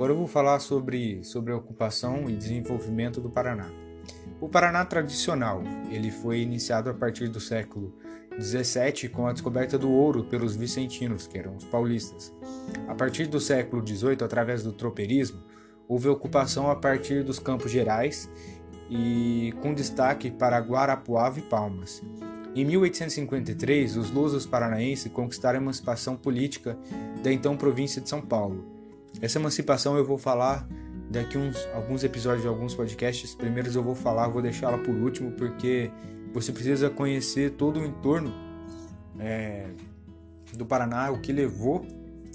agora eu vou falar sobre, sobre a ocupação e desenvolvimento do Paraná. O Paraná tradicional, ele foi iniciado a partir do século 17 com a descoberta do ouro pelos vicentinos, que eram os paulistas. A partir do século 18, através do tropeirismo, houve ocupação a partir dos Campos Gerais e com destaque para Guarapuava e Palmas. Em 1853, os lusos paranaenses conquistaram a emancipação política da então província de São Paulo. Essa emancipação eu vou falar daqui uns alguns episódios de alguns podcasts. Primeiros eu vou falar, vou deixá-la por último porque você precisa conhecer todo o entorno é, do Paraná, o que levou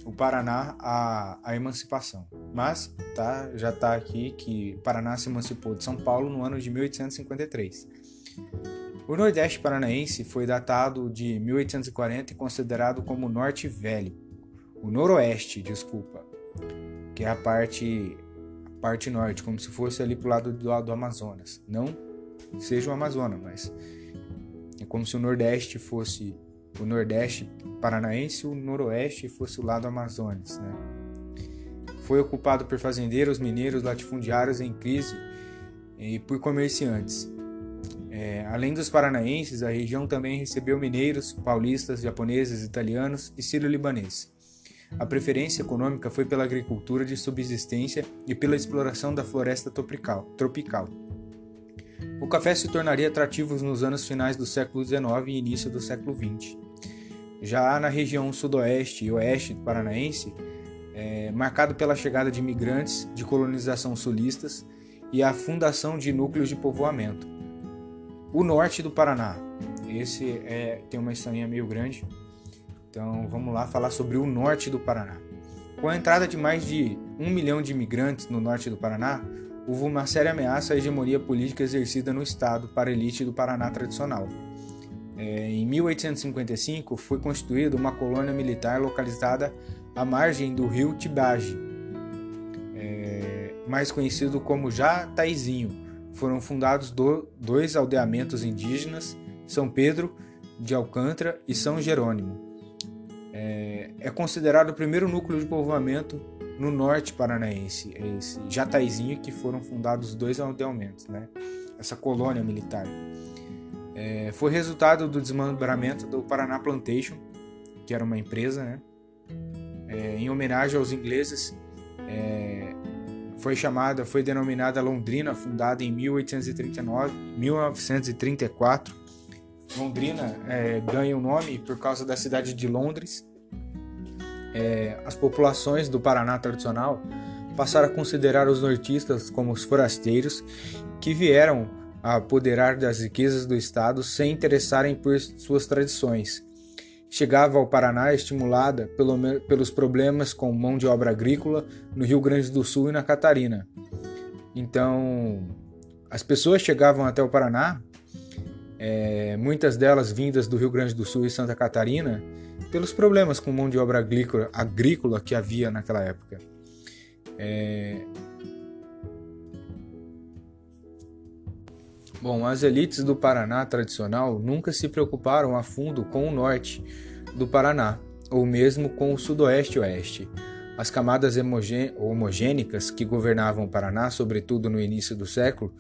o Paraná à, à emancipação. Mas tá, já está aqui que o Paraná se emancipou de São Paulo no ano de 1853. O Nordeste paranaense foi datado de 1840 e considerado como Norte Velho. O Noroeste, desculpa, que é a parte, a parte norte, como se fosse ali pro lado do, do Amazonas. Não seja o Amazonas, mas é como se o Nordeste fosse o Nordeste paranaense o Noroeste fosse o lado Amazonas. Né? Foi ocupado por fazendeiros, mineiros, latifundiários em crise e por comerciantes. É, além dos paranaenses, a região também recebeu mineiros, paulistas, japoneses, italianos e sírio-libaneses. A preferência econômica foi pela agricultura de subsistência e pela exploração da floresta tropical. O café se tornaria atrativo nos anos finais do século XIX e início do século XX. Já na região sudoeste e oeste paranaense, é, marcado pela chegada de imigrantes de colonização sulistas e a fundação de núcleos de povoamento. O norte do Paraná, esse é, tem uma historinha meio grande, então vamos lá falar sobre o norte do Paraná. Com a entrada de mais de um milhão de imigrantes no norte do Paraná, houve uma séria ameaça à hegemonia política exercida no Estado para a elite do Paraná tradicional. É, em 1855 foi constituída uma colônia militar localizada à margem do rio Tibage, é, mais conhecido como Jataizinho. Foram fundados do, dois aldeamentos indígenas, São Pedro de Alcântara e São Jerônimo. É, é considerado o primeiro núcleo de povoamento no norte paranaense, esse Jataizinho, que foram fundados dois aldeamentos, né? essa colônia militar. É, foi resultado do desmembramento do Paraná Plantation, que era uma empresa, né? É, em homenagem aos ingleses, é, foi chamada, foi denominada Londrina, fundada em 1839, 1934. Londrina é, ganha o nome por causa da cidade de Londres, é, as populações do Paraná tradicional passaram a considerar os nortistas como os forasteiros que vieram a apoderar das riquezas do Estado sem interessarem por suas tradições. Chegava ao Paraná estimulada pelo, pelos problemas com mão de obra agrícola no Rio Grande do Sul e na Catarina. Então, as pessoas chegavam até o Paraná, é, muitas delas vindas do Rio Grande do Sul e Santa Catarina, pelos problemas com mão de obra agrícola, agrícola que havia naquela época. É... Bom, as elites do Paraná tradicional nunca se preocuparam a fundo com o norte do Paraná, ou mesmo com o sudoeste e oeste. As camadas homogênicas que governavam o Paraná, sobretudo no início do século,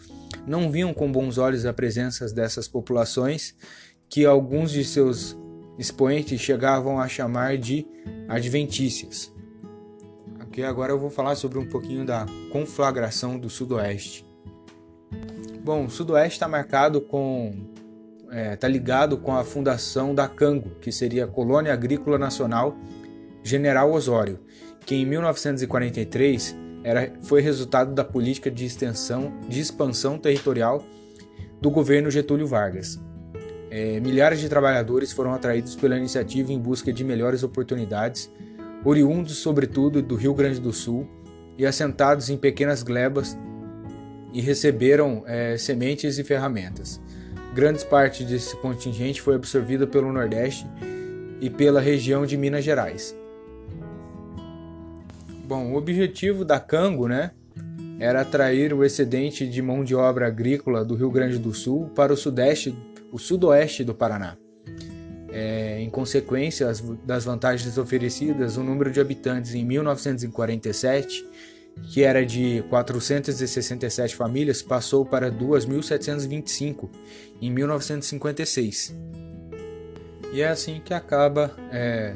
não viam com bons olhos a presença dessas populações que alguns de seus expoentes chegavam a chamar de adventícias. Aqui agora eu vou falar sobre um pouquinho da conflagração do Sudoeste. Bom, o Sudoeste está marcado com está é, tá ligado com a fundação da Cango, que seria a Colônia Agrícola Nacional General Osório, que em 1943 era, foi resultado da política de extensão de expansão territorial do governo Getúlio Vargas. É, milhares de trabalhadores foram atraídos pela iniciativa em busca de melhores oportunidades, oriundos sobretudo do Rio Grande do Sul e assentados em pequenas glebas e receberam é, sementes e ferramentas. Grandes partes desse contingente foi absorvida pelo Nordeste e pela região de Minas Gerais. Bom, o objetivo da Cango, né, era atrair o excedente de mão de obra agrícola do Rio Grande do Sul para o sudeste o sudoeste do Paraná. É, em consequência das vantagens oferecidas, o número de habitantes em 1947 que era de 467 famílias, passou para 2.725 em 1956. E é assim que acaba é,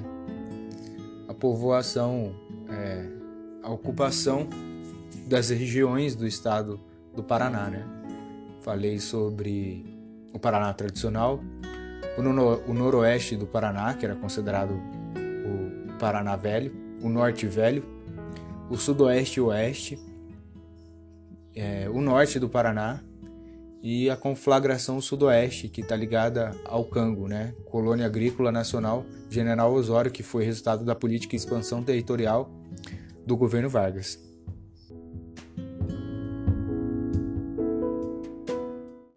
a povoação, é, a ocupação das regiões do estado do Paraná. Né? Falei sobre o Paraná tradicional, o, no, o noroeste do Paraná, que era considerado o Paraná Velho, o Norte Velho, o sudoeste e oeste, é, o norte do Paraná e a conflagração sudoeste, que está ligada ao Cango, né? Colônia Agrícola Nacional General Osório, que foi resultado da política de expansão territorial do governo Vargas.